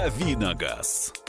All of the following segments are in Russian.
«Давиногаз».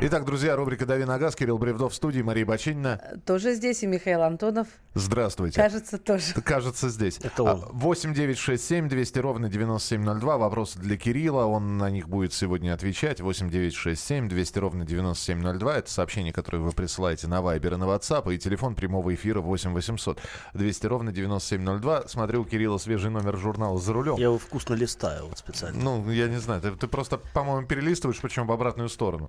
Итак, друзья, рубрика «Дави на газ». Кирилл Бревдов в студии, Мария Бочинина. Тоже здесь и Михаил Антонов. Здравствуйте. Кажется, тоже. Кажется, здесь. Это он. 8 9 6 7 200 ровно 9702. Вопросы для Кирилла. Он на них будет сегодня отвечать. 8 9 6 7 200 ровно 9702. Это сообщение, которое вы присылаете на Вайбер и на WhatsApp. И телефон прямого эфира 8 800 200 ровно 9702. Смотрю, у Кирилла свежий номер журнала «За рулем». Я его вкусно листаю вот специально. Ну, я не знаю. Ты, ты просто, по-моему, перелистываешь, причем в обратную сторону.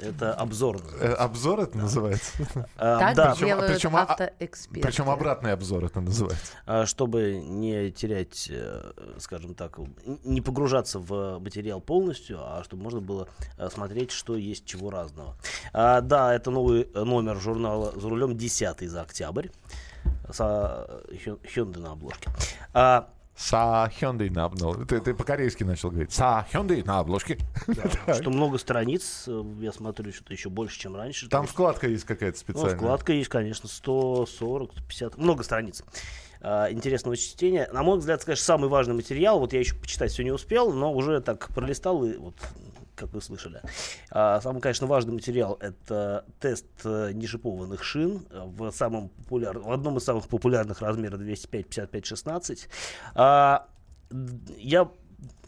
Это обзор. Э, обзор это называется? А, Так да, Причем- делают причем, а- автоэксперты. Причем обратный обзор это называется. а, чтобы не терять, э, скажем так, не погружаться в материал полностью, а чтобы можно было э, смотреть, что есть чего разного. А, да, это новый номер журнала «За рулем», 10 за октябрь. С Hyundai на обложке. Са Hyundai на обложке. Ты, ты по-корейски начал говорить. Са Hyundai на обложке. что много страниц, э, я смотрю, что-то еще больше, чем раньше. Там То есть, вкладка есть какая-то ну, специальная. вкладка есть, конечно, 140, 50, много страниц. а, интересного чтения. На мой взгляд, конечно, самый важный материал. Вот я еще почитать все не успел, но уже так пролистал и вот как вы слышали. А, самый, конечно, важный материал это тест э, нешипованных шин в самом популяр... в одном из самых популярных размеров 205, 55, 16. А, я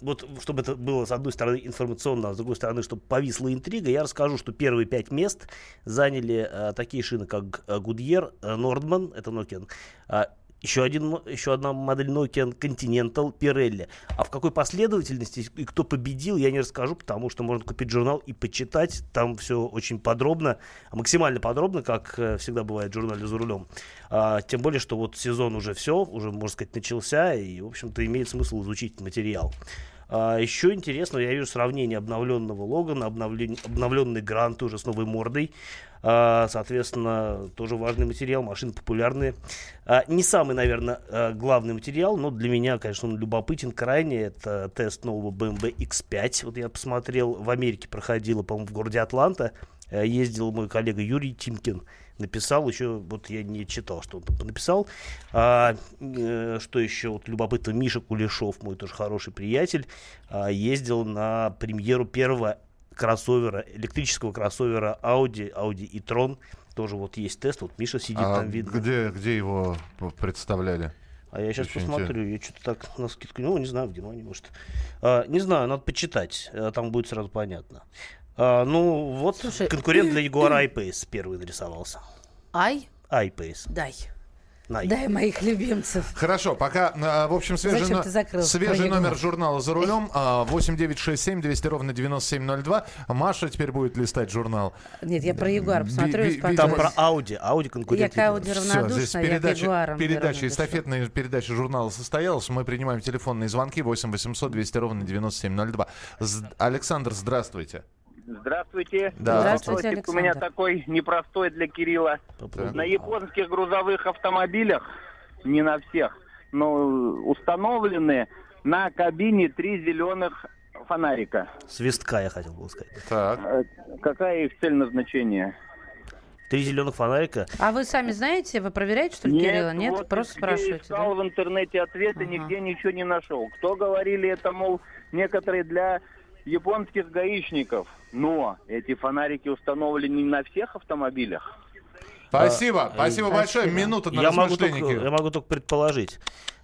вот, чтобы это было, с одной стороны, информационно, а с другой стороны, чтобы повисла интрига, я расскажу, что первые пять мест заняли э, такие шины, как Goodyear, э, Nordman, это Nokian, а, еще, один, еще одна модель Nokian Continental, Pirelli. А в какой последовательности и кто победил, я не расскажу, потому что можно купить журнал и почитать. Там все очень подробно, максимально подробно, как э, всегда бывает в журнале «За рулем». А, тем более, что вот сезон уже все, уже, можно сказать, начался, и, в общем-то, имеет смысл изучить материал. А, еще интересно, я вижу сравнение обновленного Логана, обновлен- обновленный Грант уже с новой мордой. А, соответственно, тоже важный материал, машины популярные. А, не самый, наверное, а, главный материал, но для меня, конечно, он любопытен крайне. Это тест нового BMW X5. Вот я посмотрел, в Америке проходило, по-моему, в городе Атланта. Ездил мой коллега Юрий Тимкин. Написал еще, вот я не читал, что он там написал. А, э, что еще вот любопытно, Миша Кулешов, мой тоже хороший приятель, а, ездил на премьеру первого кроссовера, электрического кроссовера Audi, Audi e-tron. Тоже вот есть тест, вот Миша сидит А там, видно. где, где его представляли? А я сейчас Очень посмотрю, я что-то так на скидку, ну, не знаю, в Германии, может. А, не знаю, надо почитать, а, там будет сразу понятно. А, ну, вот Слушай, конкурент для Jaguar I-Pace первый нарисовался. Ай, I-Pace. дай. Най. Дай моих любимцев. Хорошо, пока, а, в общем, свежий, Зачем но- ты закрыл свежий номер журнала «За рулем» а, 8967 200 ровно 9702. Маша теперь будет листать журнал. Нет, я про Ягуар посмотрю ви- и Там про успокоюсь. Audi, Audi Я конкурент. к Ауди Jaguar. Всё, здесь равнодушна, я к передача, передача равнодушна. эстафетная передача журнала состоялась. Мы принимаем телефонные звонки 8 800 200 ровно 9702. З- Александр, здравствуйте. Здравствуйте. Да. Здравствуйте, Вопросик у меня Александр. такой непростой для Кирилла. Попробуй. На японских грузовых автомобилях, не на всех, но установлены на кабине три зеленых фонарика. Свистка, я хотел бы сказать. Так. Э, Какая их цель назначения? Три зеленых фонарика. А вы сами знаете, вы проверяете, что ли, Кирилла? Нет, вот просто спрашиваете, искал да? в интернете ответы, Ага. нигде ничего не нашел. Кто говорили это, мол, некоторые для японских гаишников. Но эти фонарики установлены не на всех автомобилях. Спасибо, А, спасибо э, большое. Минута на Я могу, только, я могу только предположить.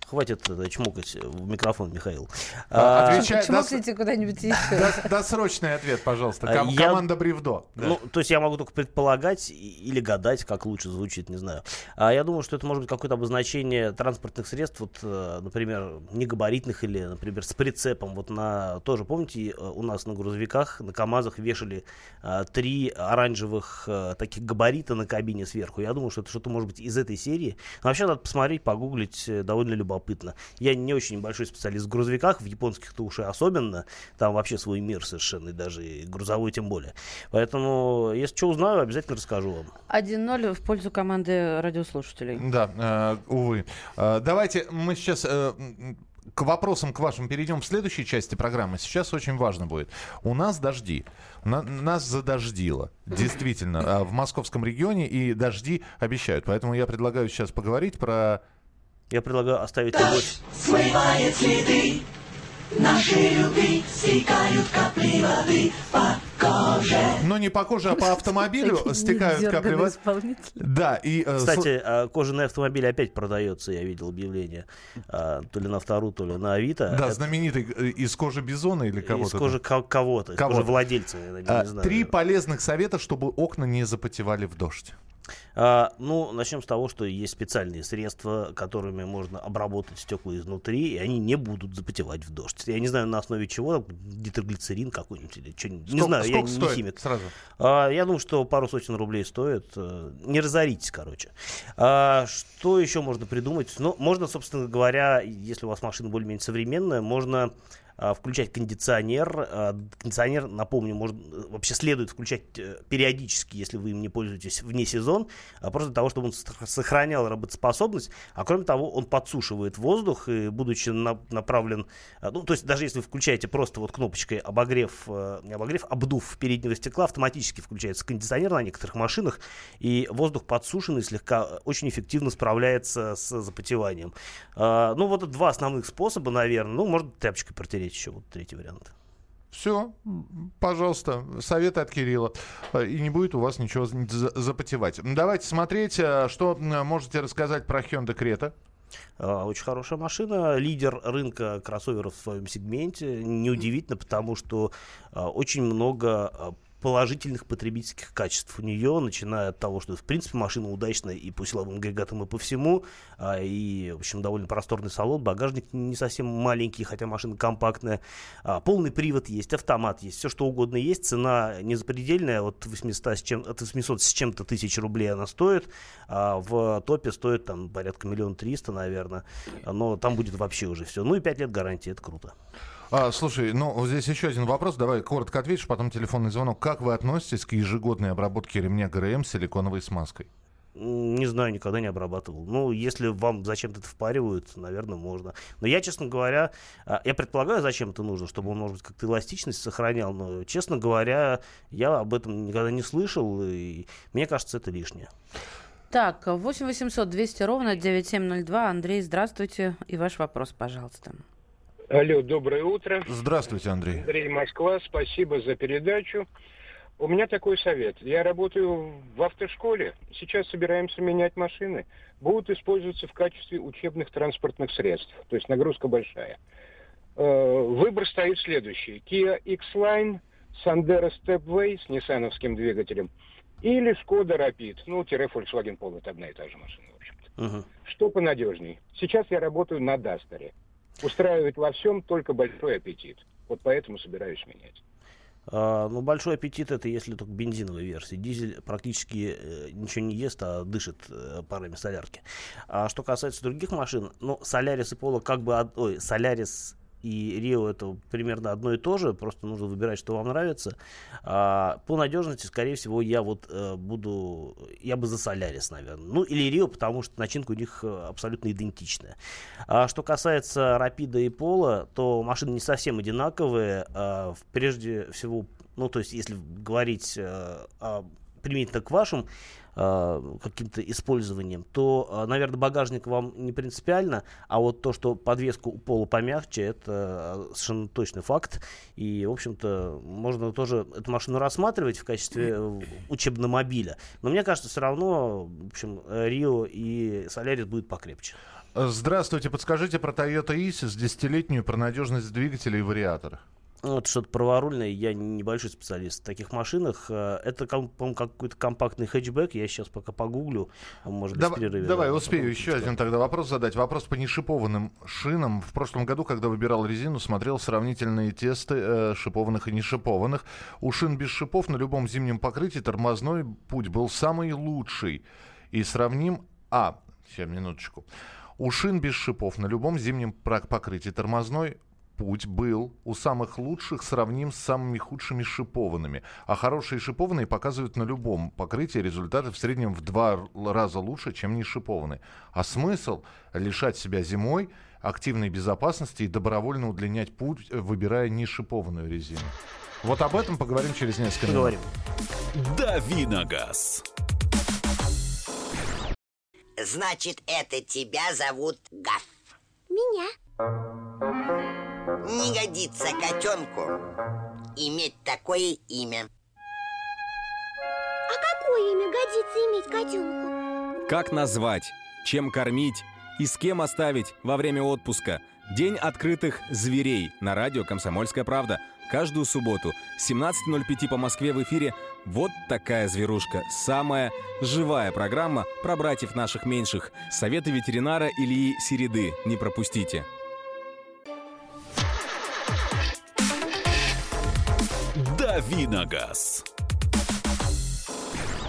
Хватит э, чмокать в микрофон, Михаил. А, А, отвечай. Ча- Чмокните куда-нибудь еще. Дос- Досрочный ответ, пожалуйста. А Ком- я- Команда Бревдо. Да. Ну, то есть я могу только предполагать или гадать, как лучше звучит, не знаю. А я думаю, что это может быть какое-то обозначение транспортных средств, вот, э, например, негабаритных или, например, с прицепом. Вот на тоже, помните, э, у нас на грузовиках, на КАМАЗах вешали э, три оранжевых э, таких габарита на кабине сверху. Я думаю, что это что-то может быть из этой серии. Но вообще надо посмотреть, погуглить, э, довольно любопытно. Я не очень большой специалист в грузовиках, в японских-то уж и особенно. Там вообще свой мир совершенно, и даже и грузовой тем более. Поэтому, если что узнаю, обязательно расскажу вам. 1-0 в пользу команды радиослушателей. Да, э, увы. Э, давайте мы сейчас э, к вопросам к вашим перейдем в следующей части программы. Сейчас очень важно будет. У нас дожди. На- нас задождило. Действительно. э, в московском регионе и дожди обещают. Поэтому я предлагаю сейчас поговорить про... Я предлагаю оставить любовь. Но не по коже, а по автомобилю стекают капли воды. Да, и... э, Кстати, а, кожаный автомобиль опять продается, я видел объявление. а, То ли на вторую, то ли на Авито. Да, Это знаменитый э, из кожи бизона или кого-то. Из кожи ко- кого-то, из кожи владельца, я не А, знаю. Три полезных совета, чтобы окна не запотевали в дождь. А, ну, начнем с того, что есть специальные средства, которыми можно обработать стекла изнутри, и они не будут запотевать в дождь. Я не знаю, на основе чего, гидроглицерин какой-нибудь или что-нибудь. Не Сколько- знаю, я не стоит? химик. Сразу. А, я думаю, что пару сотен рублей стоит. Э, Не разоритесь, короче. А, что еще можно придумать? Ну, можно, собственно говоря, если у вас машина более-менее современная, можно включать кондиционер. А, Кондиционер, напомню, можно, э, вообще следует включать э, периодически, если вы им не пользуетесь вне сезон, а просто для того, чтобы он сох- сохранял работоспособность. А кроме того, он подсушивает воздух, и будучи на- направлен... а, Ну, то есть даже если вы включаете просто вот кнопочкой обогрев, э, не обогрев, обдув переднего стекла, автоматически включается кондиционер на некоторых машинах, и воздух подсушенный слегка очень эффективно справляется с запотеванием. А, Ну, вот два основных способа, наверное. Ну, можно тряпочкой протереть еще, вот третий вариант. Все, пожалуйста, советы от Кирилла. Э, И не будет у вас ничего за- запотевать. Давайте смотреть, э, что можете рассказать про Hyundai Creta. А, Очень хорошая машина, лидер рынка кроссоверов в своем сегменте. Неудивительно, потому что а, очень много а, положительных потребительских качеств у нее, начиная от того, что в принципе машина удачная и по силовым агрегатам, и по всему, а, и, в общем, довольно просторный салон, багажник не совсем маленький, хотя машина компактная, А, полный привод есть, автомат есть, все что угодно есть, цена не запредельная, от 800 с, чем, от 800 с чем-то тысяч рублей она стоит, а в топе стоит там порядка миллион триста, наверное, но там будет вообще уже все. Ну и 5 лет гарантии, это круто. А, слушай, ну вот здесь еще один вопрос. Давай коротко ответишь, потом телефонный звонок. Как вы относитесь к ежегодной обработке ремня ГРМ силиконовой смазкой? Не знаю, никогда не обрабатывал. Ну, если вам зачем-то это впаривают, наверное, можно. Но я, честно говоря, а, я предполагаю, зачем это нужно, чтобы он, может быть, как-то эластичность сохранял. Но, честно говоря, я об этом никогда не слышал, и мне кажется, это лишнее. Так, 8 800 200 ровно 9702. Андрей, здравствуйте. И ваш вопрос, пожалуйста. Алло, доброе утро. Здравствуйте, Андрей. Андрей Москва, спасибо за передачу. У меня такой совет. Я работаю в автошколе. Сейчас собираемся менять машины. Будут использоваться в качестве учебных транспортных средств. То есть нагрузка большая. Э, Выбор стоит следующий. Kia X-Line, Sandero Stepway с ниссановским двигателем или Skoda Rapid, ну, тире Volkswagen Polo, это одна и та же машина, в общем-то. Мгм. Что понадежней? Сейчас я работаю на Дастере. Устраивает во всем только большой аппетит. Вот поэтому собираюсь менять. А, ну, большой аппетит это если только бензиновая версия. Дизель практически э, ничего не ест, а дышит э, парами солярки. А что касается других машин, ну, Солярис и Поло как бы... Ой, Солярис и Рио это примерно одно и то же, просто нужно выбирать, что вам нравится. А, по надежности, скорее всего, я вот э, буду, я бы за Солярис, наверное. Ну, или Рио, потому что начинка у них э, абсолютно идентичная. А что касается Рапида и Пола, то машины не совсем одинаковые. А, прежде всего, ну, то есть, если говорить э, о- применительно к вашим каким-то использованием, то, э, наверное, багажник вам не принципиально, а вот то, что подвеску у пола помягче, это э, совершенно точный факт. И, в общем-то, можно тоже эту машину рассматривать в качестве э, учебномобиля. Но мне кажется, все равно, в общем, Рио и Солярис будет покрепче. Здравствуйте, подскажите про Toyota Isis, десятилетнюю, про надежность двигателя и вариатора. Ну, Вот что-то праворульное, я небольшой специалист в таких машинах. Э, Это, по-моему, какой-то компактный хэтчбэк. Я сейчас пока погуглю. Может быть, в Давай, перерыве, давай да, успею потом еще один тогда вопрос задать. Вопрос по нешипованным шинам. В прошлом году, когда выбирал резину, смотрел сравнительные тесты э, шипованных и нешипованных. У шин без шипов на любом зимнем покрытии тормозной путь был самый лучший. И сравним... А, сейчас, минуточку. У шин без шипов на любом зимнем покрытии тормозной путь был у самых лучших сравним с самыми худшими шипованными. А хорошие шипованные показывают на любом покрытии результаты в среднем в два раза лучше, чем не шипованные. А смысл лишать себя зимой активной безопасности и добровольно удлинять путь, э, выбирая не шипованную резину. Вот об этом поговорим через несколько минут. Поговорим. Давиногаз. Значит, это тебя зовут Гав. Меня? Не годится котенку иметь такое имя. А какое имя годится иметь котенку? Как назвать, чем кормить и с кем оставить во время отпуска? День открытых зверей на радио «Комсомольская правда». Каждую субботу с 17.05 по Москве в эфире «Вот такая зверушка». Самая живая программа про братьев наших меньших. Советы ветеринара Ильи Середы. Не пропустите. Давиногаз.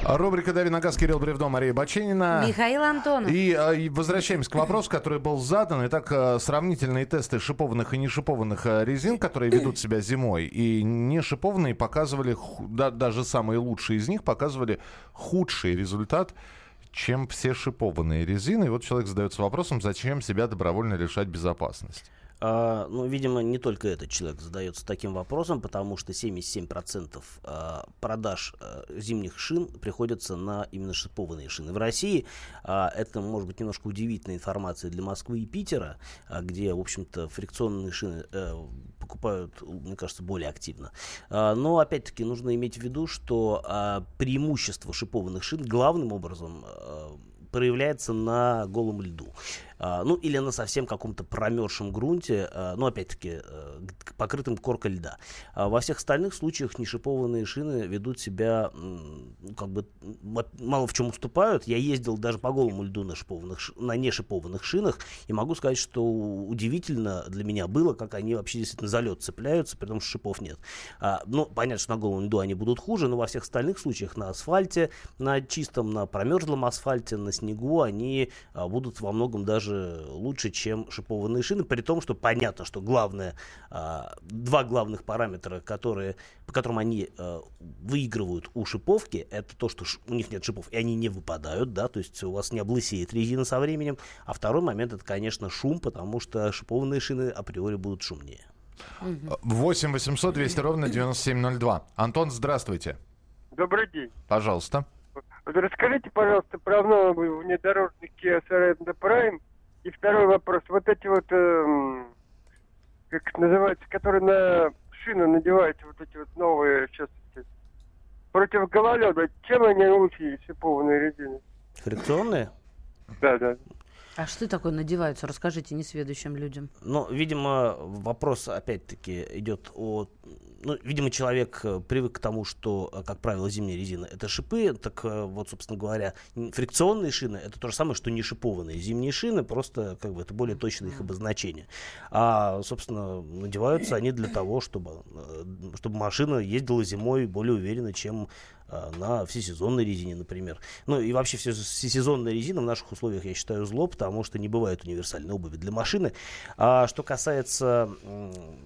Рубрика «Дави на газ» Кирилл Бревдо, Мария Баченина. Михаил Антонов. И, а, и возвращаемся к вопросу, который был задан. Итак, а, сравнительные тесты шипованных и не шипованных а, резин, которые ведут себя зимой. И не шипованные показывали, да- даже самые лучшие из них показывали худший результат, чем все шипованные резины. И вот человек задается вопросом, зачем себя добровольно лишать безопасности. А, ну, видимо, не только этот человек задается таким вопросом, потому что 77% а, продаж а, зимних шин приходится на именно шипованные шины. В России а, это, может быть, немножко удивительная информация для Москвы и Питера, а, где, в общем-то, фрикционные шины э, покупают, мне кажется, более активно. Но, опять-таки, нужно иметь в виду, что преимущество шипованных шин главным образом проявляется на голом льду. А, ну, или на совсем каком-то промерзшем грунте, а, ну, опять-таки, э, покрытым коркой льда. А во всех остальных случаях нешипованные шины ведут себя, как бы, мало в чем уступают. Я ездил даже по голому льду на, шипованных, на нешипованных шинах, и могу сказать, что удивительно для меня было, как они вообще действительно за лед цепляются, при том, что шипов нет. Ну, понятно, что на голом льду они будут хуже, но во всех остальных случаях на асфальте, на чистом, на промерзлом асфальте, на снегу они будут во многом даже лучше, чем шипованные шины, при том, что понятно, что главное, а, два главных параметра, которые, по которым они а, выигрывают у шиповки, это то, что у них нет шипов, и они не выпадают, да, то есть у вас не облысеет резина со временем, а второй момент, это, конечно, шум, потому что шипованные шины априори будут шумнее. 8 800 200 ровно 9702. Антон, здравствуйте. Добрый день. Пожалуйста. Вот расскажите, пожалуйста, про новый внедорожник Kia Sorento Prime. И второй вопрос. Вот эти вот, эм, как это называется, которые на шину надеваются, вот эти вот новые сейчас эти, против гололеда. Чем они лучше шипованные резины? Фрикционные? Да, да. А что такое надеваются? Расскажите несведущим людям. Ну, видимо, вопрос опять-таки идет о... Ну, видимо, человек э, привык к тому, что, э, как правило, зимняя резина это шипы, так э, вот, собственно говоря, фрикционные шины это то же самое, что не шипованные. Зимние шины просто, как бы, это более точное их обозначение. А, собственно, надеваются они для того, чтобы, чтобы машина ездила зимой более уверенно, чем на всесезонной резине, например. Ну и вообще все, всесезонная резина в наших условиях, я считаю, зло, потому что не бывает универсальной обуви для машины. А что касается,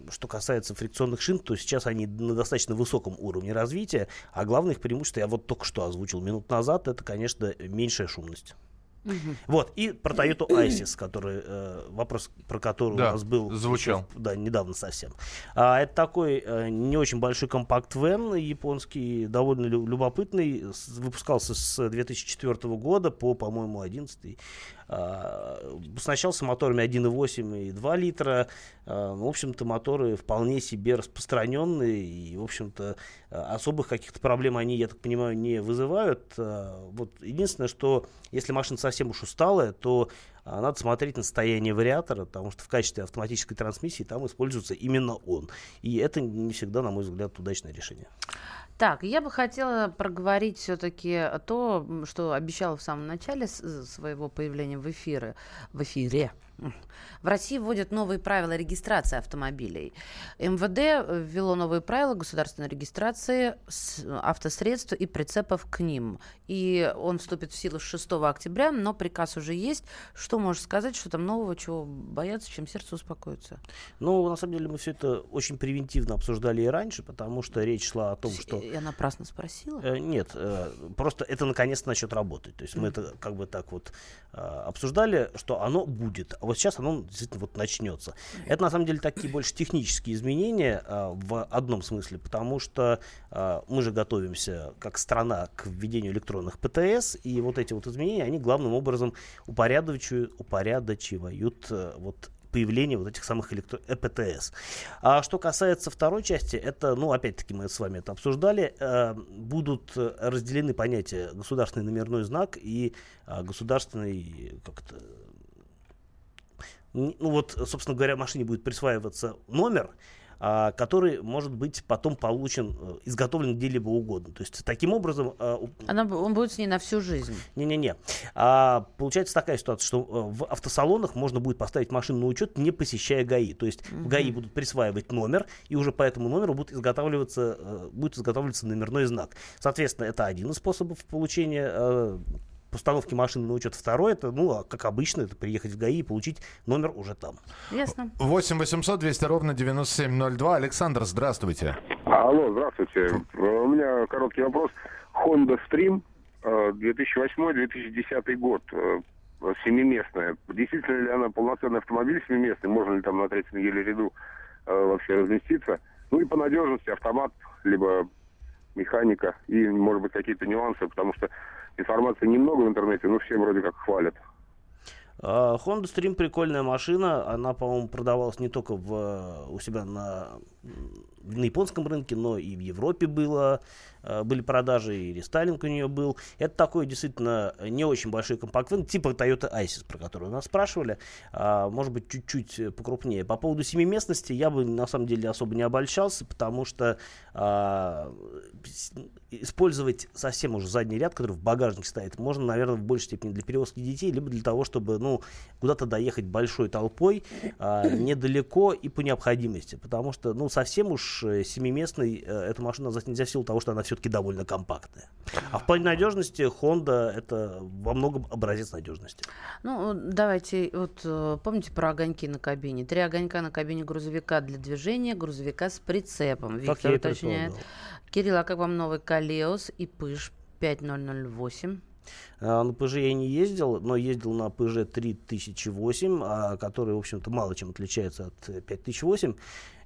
что касается фрикционных шин, то сейчас они на достаточно высоком уровне развития, а главное их преимущество, я вот только что озвучил минут назад, это, конечно, меньшая шумность. Вот, и про Toyota Isis, который, э, вопрос про который Да, у нас был звучал. да, недавно совсем. А, это такой э, не очень большой компакт-вен японский, довольно лю- любопытный, с- выпускался с 2004 года по, по-моему, 2011. А, оснащался моторами 1.8 и 2 литра. А, в общем-то, моторы вполне себе распространенные и, в общем-то, а, особых каких-то проблем они, я так понимаю, не вызывают. А, Вот единственное, что если машина совсем уж усталая, то а, надо смотреть на состояние вариатора, потому что в качестве автоматической трансмиссии там используется именно он. И это не всегда, на мой взгляд, удачное решение. Так, я бы хотела проговорить все-таки то, что обещала в самом начале э, своего появления в эфире. В эфире. В России вводят новые правила регистрации автомобилей. МВД э, ввело новые правила государственной регистрации с- автосредств и прицепов к ним. И он вступит в силу с 6 октября, но приказ уже есть. Что можешь сказать, что там нового, чего бояться, чем сердце успокоится? Ну, на самом деле, мы все это очень превентивно обсуждали и раньше, потому что речь шла о том, что... Я напрасно спросила. Э, Нет, э, просто это наконец-то начнет работать. То есть мы это как бы так вот э, обсуждали, что оно будет. А вот сейчас оно действительно вот начнется. Это на самом деле такие больше технические изменения э, в одном смысле, потому что э, мы же готовимся как страна к введению электронных ПТС, и вот эти вот изменения, они главным образом упорядочивают, упорядочивают э, вот появления вот этих самых электро... ЭПТС. А что касается второй части, это, ну, опять-таки мы с вами это обсуждали, э, будут разделены понятия государственный номерной знак и э, государственный как-то ну вот, собственно говоря, машине будет присваиваться номер, а, который может быть потом получен, э, изготовлен где-либо угодно. То есть таким образом... А, Она, он будет с ней на всю жизнь. Не-не-не. А, получается такая ситуация, что э, в автосалонах можно будет поставить машину на учет, не посещая ГАИ. То есть угу. в ГАИ будут присваивать номер, и уже по этому номеру будет изготавливаться, э, будет изготавливаться номерной знак. Соответственно, это один из способов получения постановки машины на учет. Второй, это, ну, а как обычно, это приехать в ГАИ и получить номер уже там. Ясно. 8 800 200 ровно 9702. Александр, здравствуйте. Алло, здравствуйте. У меня короткий вопрос. Honda Stream 2008-2010 э, год. Э, семиместная. Действительно ли она полноценный автомобиль семиместный? Можно ли там на третьем еле ряду э, вообще разместиться? Ну и по надежности автомат, либо механика и, может быть, какие-то нюансы, потому что информации немного в интернете, но все вроде как хвалят. А, Honda Stream прикольная машина. Она, по-моему, продавалась не только в, у себя на, на японском рынке, но и в Европе было. Э, были продажи, и рестайлинг у нее был. Это такой действительно не очень большой компакт типа Toyota Isis, про который нас спрашивали. А, может быть, чуть-чуть покрупнее. По поводу семиместности я бы на самом деле особо не обольщался, потому что а, использовать совсем уже задний ряд, который в багажнике стоит, можно, наверное, в большей степени для перевозки детей, либо для того, чтобы ну, куда-то доехать большой толпой, а, недалеко и по необходимости. Потому что ну, совсем уж э, семиместный э, эту машину назвать нельзя в силу того, что она все все-таки довольно компактная. А в плане надежности Honda это во многом образец надежности. Ну, давайте, вот э, помните про огоньки на кабине? Три огонька на кабине грузовика для движения, грузовика с прицепом. Виктор уточняет. Кирилл, а как вам новый Калеос и Пыш 5008? А, на PG я не ездил, но ездил на PG 3008, а, который, в общем-то, мало чем отличается от 5008.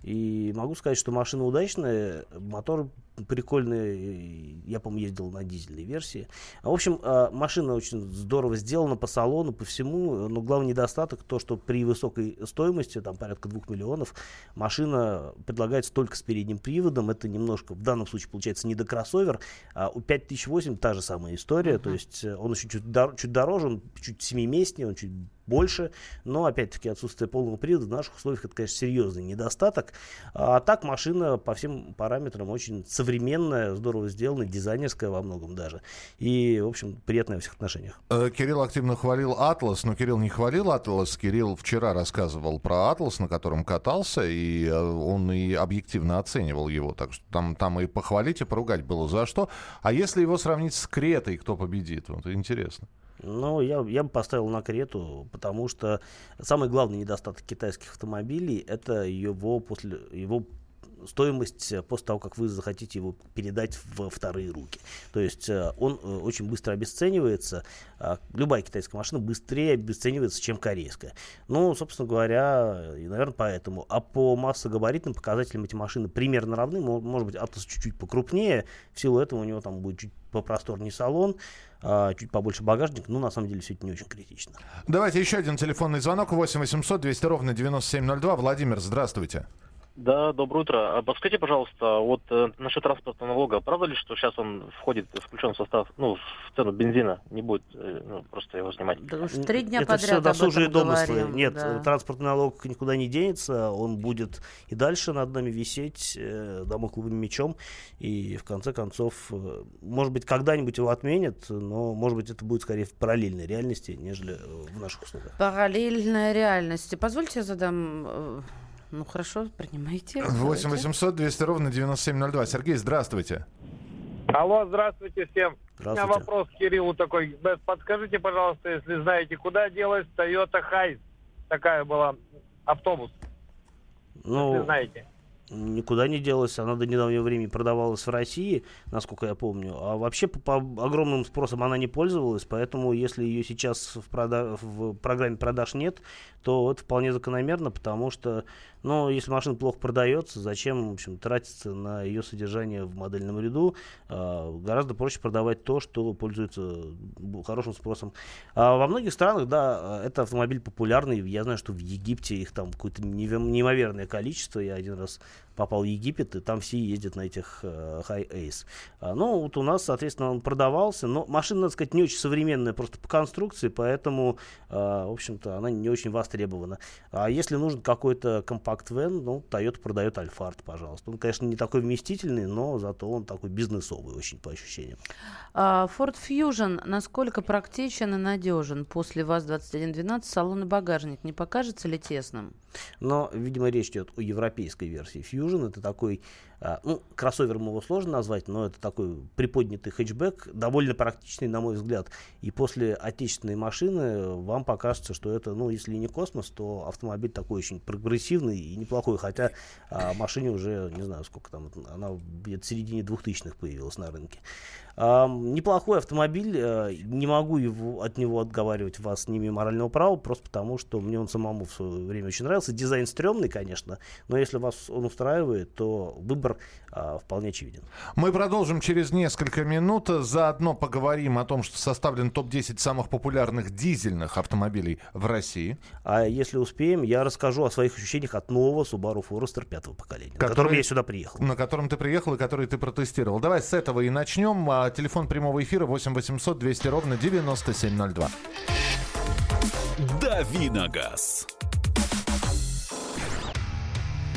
И могу сказать, что машина удачная, мотор прикольный, я, по-моему, ездил на дизельной версии. В общем, а, машина очень здорово сделана по салону, по всему, но главный недостаток то, что при высокой стоимости, там порядка 2 миллионов, машина предлагается только с передним приводом, это немножко, в данном случае, получается, не до кроссовер, а у 5008 та же самая история, uh-huh. то есть э, он еще чуть, дор- чуть дороже, он чуть семиместнее, он чуть больше, но опять-таки отсутствие полного привода в наших условиях это, конечно, серьезный недостаток. А так машина по всем параметрам очень современная, здорово сделанная, дизайнерская во многом даже. И, в общем, приятная во всех отношениях. Э, Кирилл активно хвалил Атлас, но Кирилл не хвалил Атлас. Кирилл вчера рассказывал про Атлас, на котором катался, и э, он и объективно оценивал его. Так что там, там и похвалить, и поругать было за что. А если его сравнить с Кретой, кто победит? Вот интересно. Ну, я, я бы поставил на Крету, потому что самый главный недостаток китайских автомобилей это его после его стоимость э, после того, как вы захотите его передать в вторые руки. То есть э, он э, очень быстро обесценивается. А любая китайская машина быстрее обесценивается, чем корейская. Ну, собственно говоря, и, наверное, поэтому. А по массогабаритным показателям эти машины примерно равны. Может быть, Атлас чуть-чуть покрупнее. В силу этого у него там будет чуть попросторнее салон, а, чуть побольше багажник, но на самом деле все это не очень критично. Давайте еще один телефонный звонок 8 800 200 ровно 9702. Владимир, здравствуйте. Да, доброе утро. А подскажите, пожалуйста, вот э, насчет транспортного налога, правда ли, что сейчас он входит, включен в состав, ну, в цену бензина, не будет э, ну, просто его снимать? Да уж три дня Это подряд все досужие домыслы. говорим, Нет, да. транспортный налог никуда не денется, он будет и дальше над нами висеть э, домокловым мечом, и в конце концов, э, может быть, когда-нибудь его отменят, но, может быть, это будет скорее в параллельной реальности, нежели э, в наших условиях. Параллельная реальность. Позвольте я задам э, ну хорошо, принимайте. 8 800 200 ровно 9702. Сергей, здравствуйте. Алло, здравствуйте всем. Здравствуйте. У меня вопрос к Кириллу такой. Подскажите, пожалуйста, если знаете, куда делась Toyota Хайс? Такая была автобус. Ну, Если знаете. никуда не делась. Она до недавнего времени продавалась в России, насколько я помню. А вообще по, по огромным спросом она не пользовалась, поэтому если ее сейчас в, прода- в программе продаж нет, то это вполне закономерно, потому что, ну, если машина плохо продается, зачем, в общем, тратиться на ее содержание в модельном ряду? А, гораздо проще продавать то, что пользуется хорошим спросом. А во многих странах, да, это автомобиль популярный. Я знаю, что в Египте их там какое-то неимоверное количество. Я один раз попал в Египет, и там все ездят на этих э, High Ace. А, ну, вот у нас, соответственно, он продавался, но машина, надо сказать, не очень современная просто по конструкции, поэтому, э, в общем-то, она не очень востребована. А если нужен какой-то компакт-вен, ну, Toyota продает Альфард, пожалуйста. Он, конечно, не такой вместительный, но зато он такой бизнесовый очень по ощущениям. А, Ford Fusion насколько практичен и надежен? После ВАЗ-2112 салон и багажник не покажется ли тесным? Но, видимо, речь идет о европейской версии Fusion. Это такой, а, ну, кроссовером его сложно назвать, но это такой приподнятый хэтчбэк, довольно практичный, на мой взгляд. И после отечественной машины вам покажется, что это, ну, если не космос, то автомобиль такой очень прогрессивный и неплохой, хотя а, машине уже, не знаю, сколько там, она в середине 2000-х появилась на рынке. А, неплохой автомобиль, а, не могу его, от него отговаривать вас, не имею морального права, просто потому, что мне он самому в свое время очень нравился. Дизайн стрёмный, конечно, но если вас он устраивает, то выбор а, вполне очевиден. Мы продолжим через несколько минут. Заодно поговорим о том, что составлен топ-10 самых популярных дизельных автомобилей в России. А если успеем, я расскажу о своих ощущениях от нового Subaru Forester пятого поколения, который, на котором я сюда приехал. На котором ты приехал и который ты протестировал. Давай с этого и начнем. Телефон прямого эфира 8 800 200 ровно 9702. Давиногаз.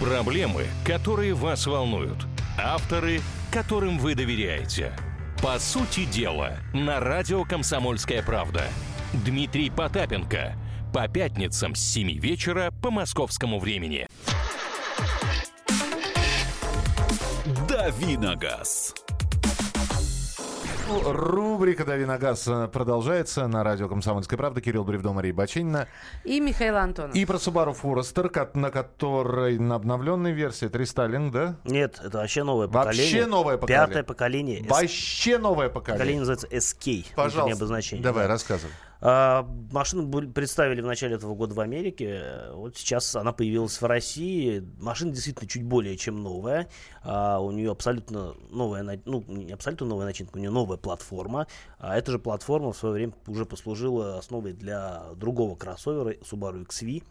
Проблемы, которые вас волнуют. Авторы, которым вы доверяете. По сути дела, на радио «Комсомольская правда». Дмитрий Потапенко. По пятницам с 7 вечера по московскому времени. Давиногаз. Рубрика «Дави на газ» продолжается на радио «Комсомольская правда». Кирилл Бревдо, Мария Бачинина. И Михаил Антонов. И про Subaru Forester, на которой на обновленной версии 300 линк, да? Нет, это вообще новое поколение. Вообще новое поколение. Пятое поколение. Вообще новое поколение. Поколение называется SK. Пожалуйста. Обозначение. Давай, да. рассказывай. А, машину представили в начале этого года в Америке. Вот сейчас она появилась в России. Машина действительно чуть более чем новая. А, у нее абсолютно новая, ну, не абсолютно новая начинка, у нее новая платформа. А эта же платформа в свое время уже послужила основой для другого кроссовера Subaru XV.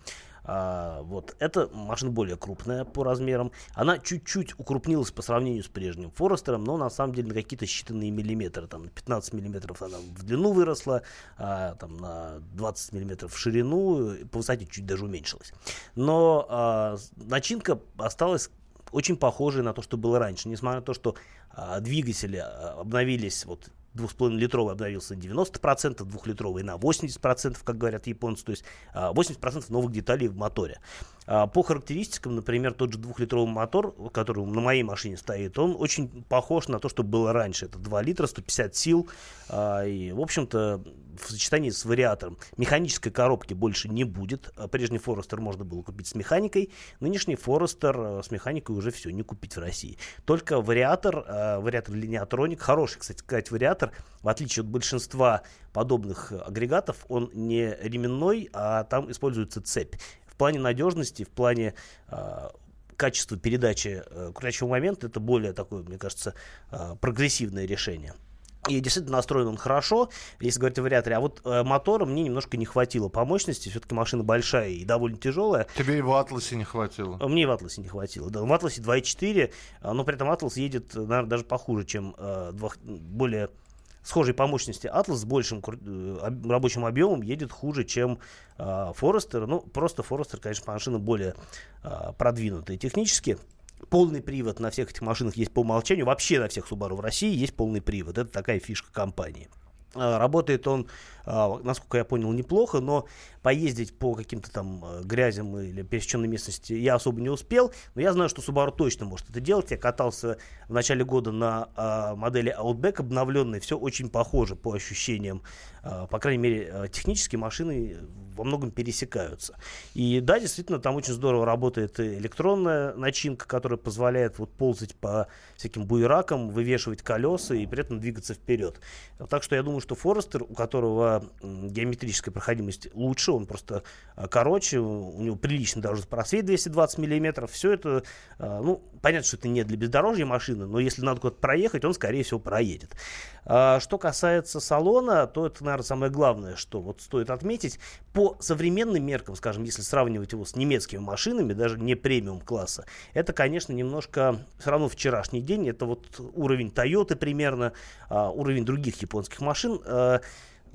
А, вот. Эта машина более крупная по размерам. Она чуть-чуть укрупнилась по сравнению с прежним Форестером, но на самом деле на какие-то считанные миллиметры. Там на 15 миллиметров она в длину выросла, а, там на 20 миллиметров в ширину, по высоте чуть даже уменьшилась. Но а, начинка осталась очень похожей на то, что было раньше. Несмотря на то, что а, двигатели а, обновились вот 2,5-литровый обновился на 90%, двухлитровый на 80%, как говорят японцы, то есть 80% а, новых деталей в моторе. А, по характеристикам, например, тот же двухлитровый мотор, который на моей машине стоит, он очень похож на то, что было раньше. Это 2 литра, 150 сил, а, и, в общем-то, в сочетании с вариатором. Механической коробки больше не будет. Прежний Форестер можно было купить с механикой. Нынешний Форестер с механикой уже все, не купить в России. Только вариатор, вариатор линиатроник, хороший, кстати сказать, вариатор, в отличие от большинства подобных агрегатов, он не ременной, а там используется цепь. В плане надежности, в плане э, качества передачи э, крутящего момента, это более такое, мне кажется, э, прогрессивное решение. И действительно настроен он хорошо, если говорить о вариаторе. А вот э, мотора мне немножко не хватило по мощности. Все-таки машина большая и довольно тяжелая. Тебе и в Атласе не хватило? Мне в Атласе не хватило. Да, в Атласе 2.4, но при этом Атлас едет, наверное, даже похуже, чем э, два, более схожей по мощности Atlas с большим э, рабочим объемом едет хуже, чем э, Forester. Ну, просто Forester, конечно, машина более э, продвинутая технически. Полный привод на всех этих машинах есть по умолчанию. Вообще на всех Subaru в России есть полный привод. Это такая фишка компании. А, Работает он, насколько я понял, неплохо, но поездить по каким-то там э, грязям или пересеченной местности я особо не успел. Но я знаю, что Subaru точно может это делать. Я катался в начале года на а, модели Outback обновленной. Все очень похоже по ощущениям. А, По крайней мере, э, технически машины во многом пересекаются. И да, действительно, там очень здорово работает электронная начинка, которая позволяет вот ползать по всяким буеракам, вывешивать колеса и при этом двигаться вперед. Так что я думаю, что Форестер, у которого м, геометрическая проходимость лучше, он просто а, короче, у него приличный дорожный просвет 220 миллиметров, все это, а, ну, понятно, что это не для бездорожья машины, но если надо куда-то проехать, он, скорее всего, проедет. А, Что касается салона, то это, наверное, самое главное, что вот стоит отметить. По современным меркам, скажем, если сравнивать его с немецкими машинами, даже не премиум класса, это, конечно, немножко все равно вчерашний день. Это вот уровень Toyota примерно, уровень других японских машин.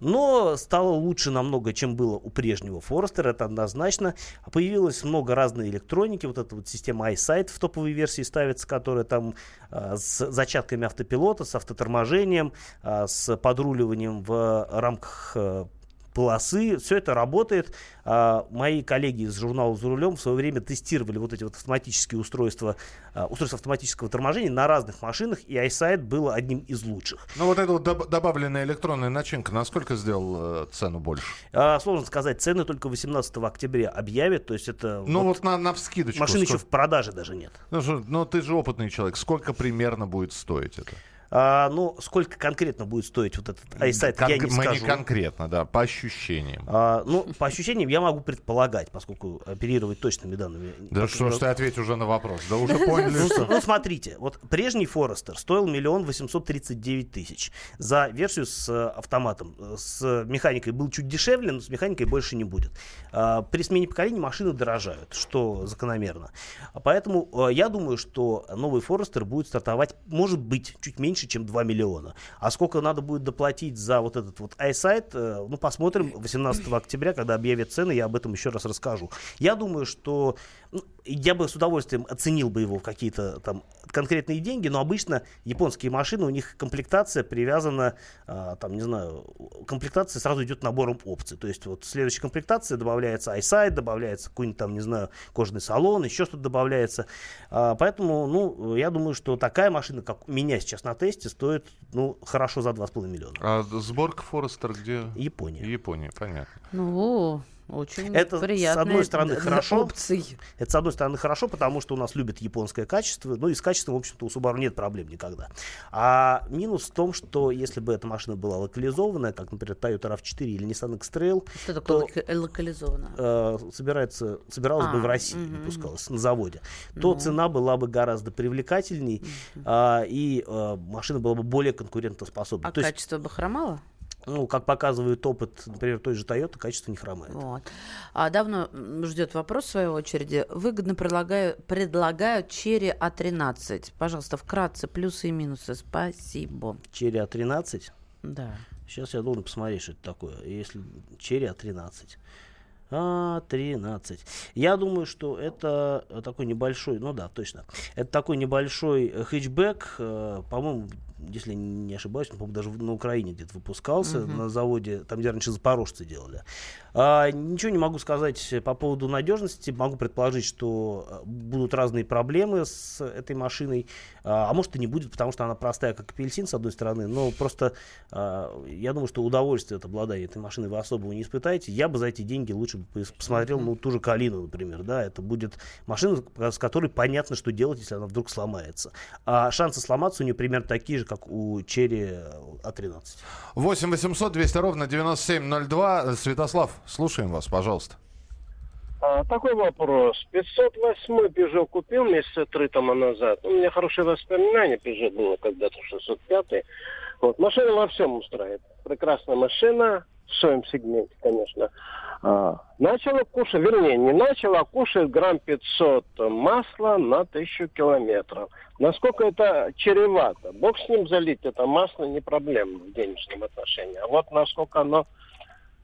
Но стало лучше намного, чем было у прежнего Форестера, это однозначно. Появилось много разной электроники, вот эта вот система iSight в топовой версии ставится, которая там а, с зачатками автопилота, с автоторможением, а, с подруливанием в рамках а, полосы, все это работает. А, мои коллеги из журнала «За рулем» в свое время тестировали вот эти вот автоматические устройства, а, устройства автоматического торможения на разных машинах, и iSight было одним из лучших. Ну вот эта вот доб- добавленная электронная начинка, насколько сделал э, цену больше? А, сложно сказать, цены только 18 октября объявят, то есть это... Ну вот, на, на вскидочку. Машины еще сколько- в продаже даже нет. Ну, что- ну, ты же опытный человек. Сколько примерно будет стоить это? А, ну, сколько конкретно будет стоить вот этот iSight, я Конк- не Мы скажу. не конкретно, да, по ощущениям. А, ну, по ощущениям я могу предполагать, поскольку оперировать точными данными. Да что ж ты ответь уже на вопрос? Да уже поняли, Ну, что... ну, смотрите, вот прежний Форестер стоил миллион восемьсот тридцать девять тысяч. За версию с э, автоматом. Э, С механикой был чуть дешевле, но с механикой больше не будет. А, При смене поколений машины дорожают, что закономерно. А Поэтому э, я думаю, что новый Форестер будет стартовать, может быть, чуть меньше, чем 2 миллиона. А сколько надо будет доплатить за вот этот вот iSight, э, ну, посмотрим 18 октября, когда объявят цены, я об этом еще раз расскажу. Я думаю, что ну, я бы с удовольствием оценил бы его в какие-то там конкретные деньги, но обычно японские машины, у них комплектация привязана, а, там, не знаю, комплектация сразу идет набором опций. То есть вот в следующей комплектации добавляется iSight, добавляется какой-нибудь там, не знаю, кожаный салон, еще что-то добавляется. А, поэтому, ну, я думаю, что такая машина, как у меня сейчас на тесте, стоит, ну, хорошо за 2,5 миллиона. А сборка Форестер где? Япония. Япония, понятно. Ну, очень Это, с приятные одной стороны, хорошо. опции. Это, с одной стороны, хорошо, потому что у нас любят японское качество. Ну и с качеством, в общем-то, у Subaru нет проблем никогда. А минус в том, что если бы эта машина была локализованная, как, например, Toyota RAV4 или Nissan X-Trail, Что такое то лока- локализовано? э, собирается, собиралась бы А, в России, мгм, выпускалась на заводе, то Ну. цена была бы гораздо привлекательней, а, и э, машина была бы более конкурентоспособной. А То есть, качество бы хромало? Ну, как показывает опыт, например, той же Toyota, качество не хромает. Вот. А давно ждет вопрос в своей очереди. Выгодно предлагаю, предлагаю Черри А13. Пожалуйста, вкратце плюсы и минусы. Спасибо. Черри А13. Да. Сейчас я должен посмотреть, что это такое. Если Черри А13. А13. Я думаю, что это такой небольшой, ну да, точно. Это такой небольшой хэтчбэк, э, по-моему, если не ошибаюсь, он, даже на Украине где-то выпускался, Мгм. на заводе, там, где раньше запорожцы делали. А, ничего не могу сказать по поводу надежности. Могу предположить, что э, будут разные проблемы с этой машиной. А, а может и не будет, потому что она простая, как апельсин, с одной стороны. Но просто а, я думаю, что удовольствие от обладания этой машиной вы особого не испытаете. Я бы за эти деньги лучше бы пос- посмотрел, ну, ту же Калину, например. Да, это будет машина, с которой понятно, что делать, если она вдруг сломается. А шансы сломаться у нее примерно такие же, как у Черри А13. 8 800 200 ровно 9702. Святослав, слушаем вас, пожалуйста. А, такой вопрос. 508 Peugeot купил месяца три тому назад. У меня хорошие воспоминания. Peugeot было когда-то 605. Вот. Машина во всем устраивает. Прекрасная машина. В своем сегменте, конечно. А, начала кушать, вернее, не начала, кушает грамм 500 масла на тысячу километров. Насколько это чревато? Бог с ним залить это масло не проблема в денежном отношении. А вот насколько оно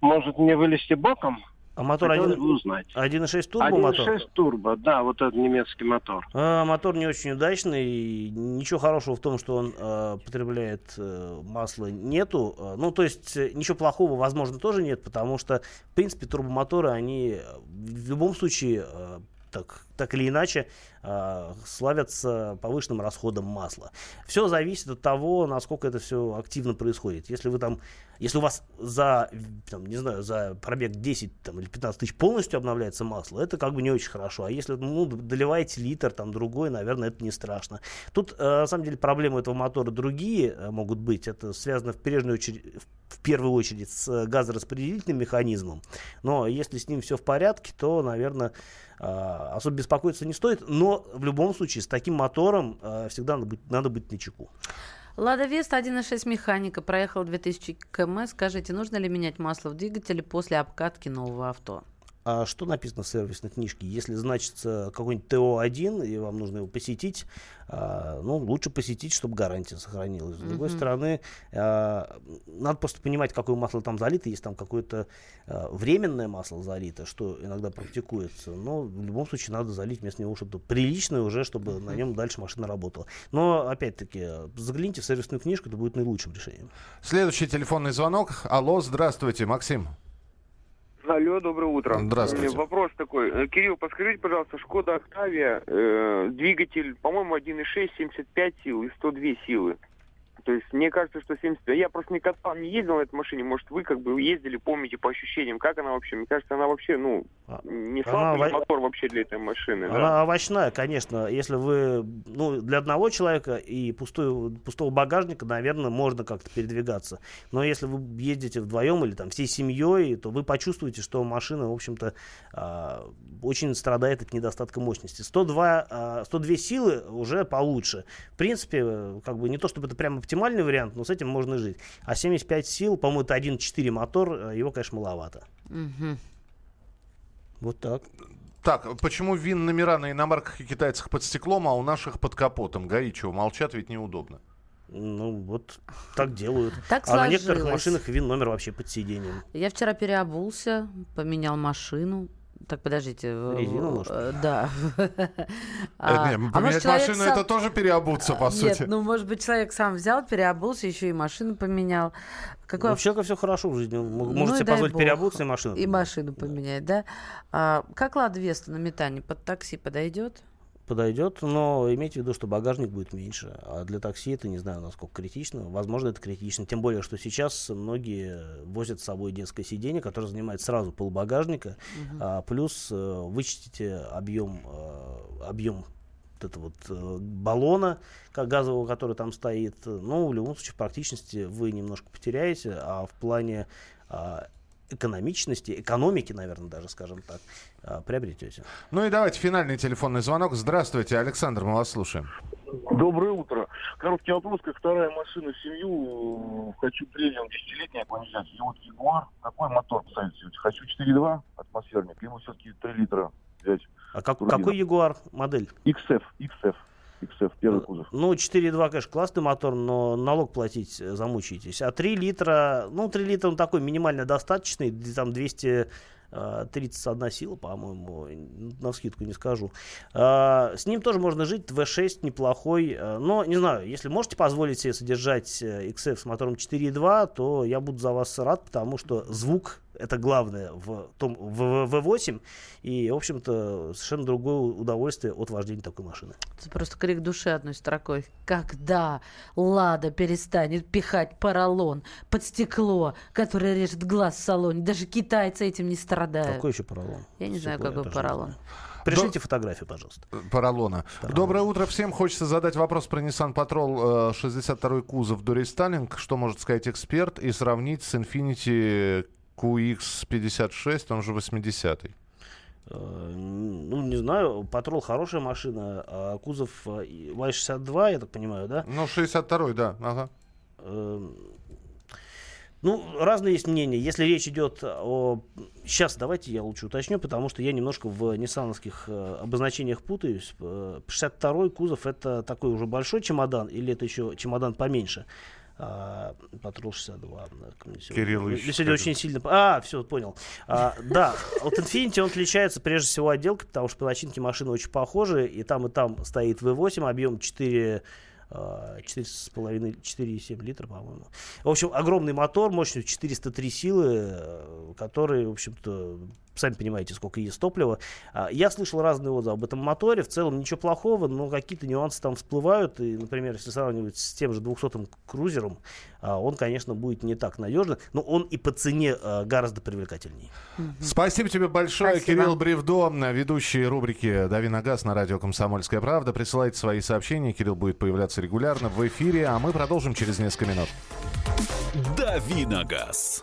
может не вылезти боком, А мотор Хотелось один- бы узнать. 1.6 турбо мотор? 1.6 турбо, да, вот этот немецкий мотор. А, мотор не очень удачный. и Ничего хорошего в том, что он э, потребляет э, масло, нету. Э, Ну, то есть, э, ничего плохого, возможно, тоже нет, потому что, в принципе, турбомоторы, они в любом случае, э, так, так или иначе, э, славятся повышенным расходом масла. Все зависит от того, насколько это все активно происходит. Если вы там, если у вас за, там, не знаю, за пробег 10 там, или 15 тысяч полностью обновляется масло, это как бы не очень хорошо. А если ну, доливаете литр, там другой, наверное, это не страшно. Тут, э, на самом деле, проблемы этого мотора другие э, могут быть. Это связано в, прежнюю очередь, в первую очередь с газораспределительным механизмом. Но если с ним все в порядке, то, наверное, э, особо беспокоиться не стоит. Но в любом случае с таким мотором э, всегда надо быть, надо быть начеку. Лада Веста 1.6 механика проехал 2000 км. Скажите, нужно ли менять масло в двигателе после обкатки нового авто? А что написано в сервисной книжке? Если значится какой-нибудь ТО-1, и вам нужно его посетить, а, ну, лучше посетить, чтобы гарантия сохранилась. С другой Мгм. стороны, а, надо просто понимать, какое масло там залито. Если там какое-то а, временное масло залито, что иногда практикуется, но в любом случае надо залить вместо него что-то приличное уже, чтобы на нем дальше машина работала. Но, опять-таки, загляните в сервисную книжку, это будет наилучшим решением. Следующий телефонный звонок. Алло, здравствуйте, Максим. Алло, доброе утро. Здравствуйте. Вопрос такой. Э, Кирилл, подскажите, пожалуйста, Шкода Октавия, э, двигатель, по-моему, 1.6, 75 сил и 102 силы. То есть мне кажется, что 75... Я просто не катал, не ездил на этой машине. Может, вы как бы ездили, помните по ощущениям, как она вообще? Мне кажется, она вообще, ну, не она слабый во- мотор вообще для этой машины. да? Она овощная, конечно. Если вы, ну, для одного человека и пустой, пустого багажника, наверное, можно как-то передвигаться. Но если вы ездите вдвоем или там всей семьей, то вы почувствуете, что машина, в общем-то, а, очень страдает от недостатка мощности. 102, а, 102 силы уже получше. В принципе, как бы не то, чтобы это прям оптимальный вариант, но с этим можно жить. А 75 сил, по-моему, это 1.4 мотор, э, его, конечно, маловато. Мгм. Вот так. Так, почему ВИН номера на иномарках и китайцах под стеклом, а у наших под капотом? ГАИ чего, молчат, ведь неудобно. Ну, вот так делают. Так а на некоторых машинах вин номер вообще под сиденьем. Я вчера переобулся, поменял машину. Так, подождите. Резину, может? э, Да. Э, А, не, а может, машину сам- это тоже переобуться, по Нет, сути. ну, может быть, человек сам взял, переобулся, еще и машину поменял. Какой Ну, У человека все хорошо в жизни. Он Ну может и себе позволить бог. переобуться и машину. И машину поменять, да? А, как Лада Веста на метане? Под такси подойдет? Подойдет, но имейте в виду, что багажник будет меньше. А для такси это не знаю, насколько критично. Возможно, это критично. Тем более, что сейчас многие возят с собой детское сиденье, которое занимает сразу полбагажника. Мгм. А, плюс э, вычтите объем, э, объем вот этого вот, э, баллона как газового, который там стоит. Ну, в любом случае, в практичности вы немножко потеряете, а в плане а, экономичности, экономики, наверное, даже, скажем так, а, приобретете. Ну и давайте финальный телефонный звонок. Здравствуйте, Александр, мы вас слушаем. Доброе утро. Короткий вопрос, как вторая машина в семью, э, хочу премиум десятилетний взять. И вот Ягуар, какой мотор посоветуете? Хочу 4.2 атмосферник, либо все-таки 3 литра взять. А как, турбину. какой Ягуар модель? XF, XF, XF, первый кузов. Ну, 4.2, конечно, классный мотор, но налог платить э, замучаетесь. А 3 литра, ну, 3 литра он такой минимально достаточный, там 231 сила, по-моему, на скидку не скажу. А, с ним тоже можно жить, V6 неплохой, э, но, не знаю, если можете позволить себе содержать э, XF с мотором 4.2, то я буду за вас рад, потому что звук это главное в, том, в, в V8, и, в общем-то, совершенно другое удовольствие от вождения такой машины. Это просто крик души одной строкой. Когда Лада перестанет пихать поролон под стекло, которое режет глаз в салоне? Даже китайцы этим не страдают. Какой еще поролон? Я не знаю, Стекло я какой поролон. Пришлите фотографию, пожалуйста. Поролона. Доброе утро всем. Хочется задать вопрос про Nissan Patrol э, 62 кузов до рестайлинг. Что может сказать эксперт? И сравнить с Infiniti QX56, он же 80-й. Э, Ну, не знаю, Патрол хорошая машина, а кузов э, и Y62, я так понимаю, да? Ну, 62-й, да. Ага. Эм, Ну, разные есть мнения. Если речь идет о... Сейчас давайте я лучше уточню, потому что я немножко в ниссановских э, обозначениях путаюсь. Э, 62-й кузов это такой уже большой чемодан или это еще чемодан поменьше? А, Патрул 62. да, как мне сегодня- Кирилл ищет сегодня очень сильно... А, все, понял. А, да, от Infiniti он отличается прежде всего отделкой, потому что по начинке машины очень похожи, и там, и там стоит V8, объем 4 а, 4,5, 4,7 литра, по-моему. В общем, огромный мотор, мощностью 403 силы, э, который, в общем-то, сами понимаете, сколько есть топлива. А, Я слышал разные отзывы об этом моторе. В целом ничего плохого, но какие-то нюансы там всплывают. И, например, если сравнивать с тем же 200-м крузером, а, он, конечно, будет не так надежно, но он и по цене а, гораздо привлекательнее. Спасибо тебе большое, Спасибо. Кирилл Бревдо, ведущий рубрики «Дави на газ» на радио «Комсомольская правда». Присылайте свои сообщения, Кирилл будет появляться регулярно в эфире, а мы продолжим через несколько минут. «Дави на газ».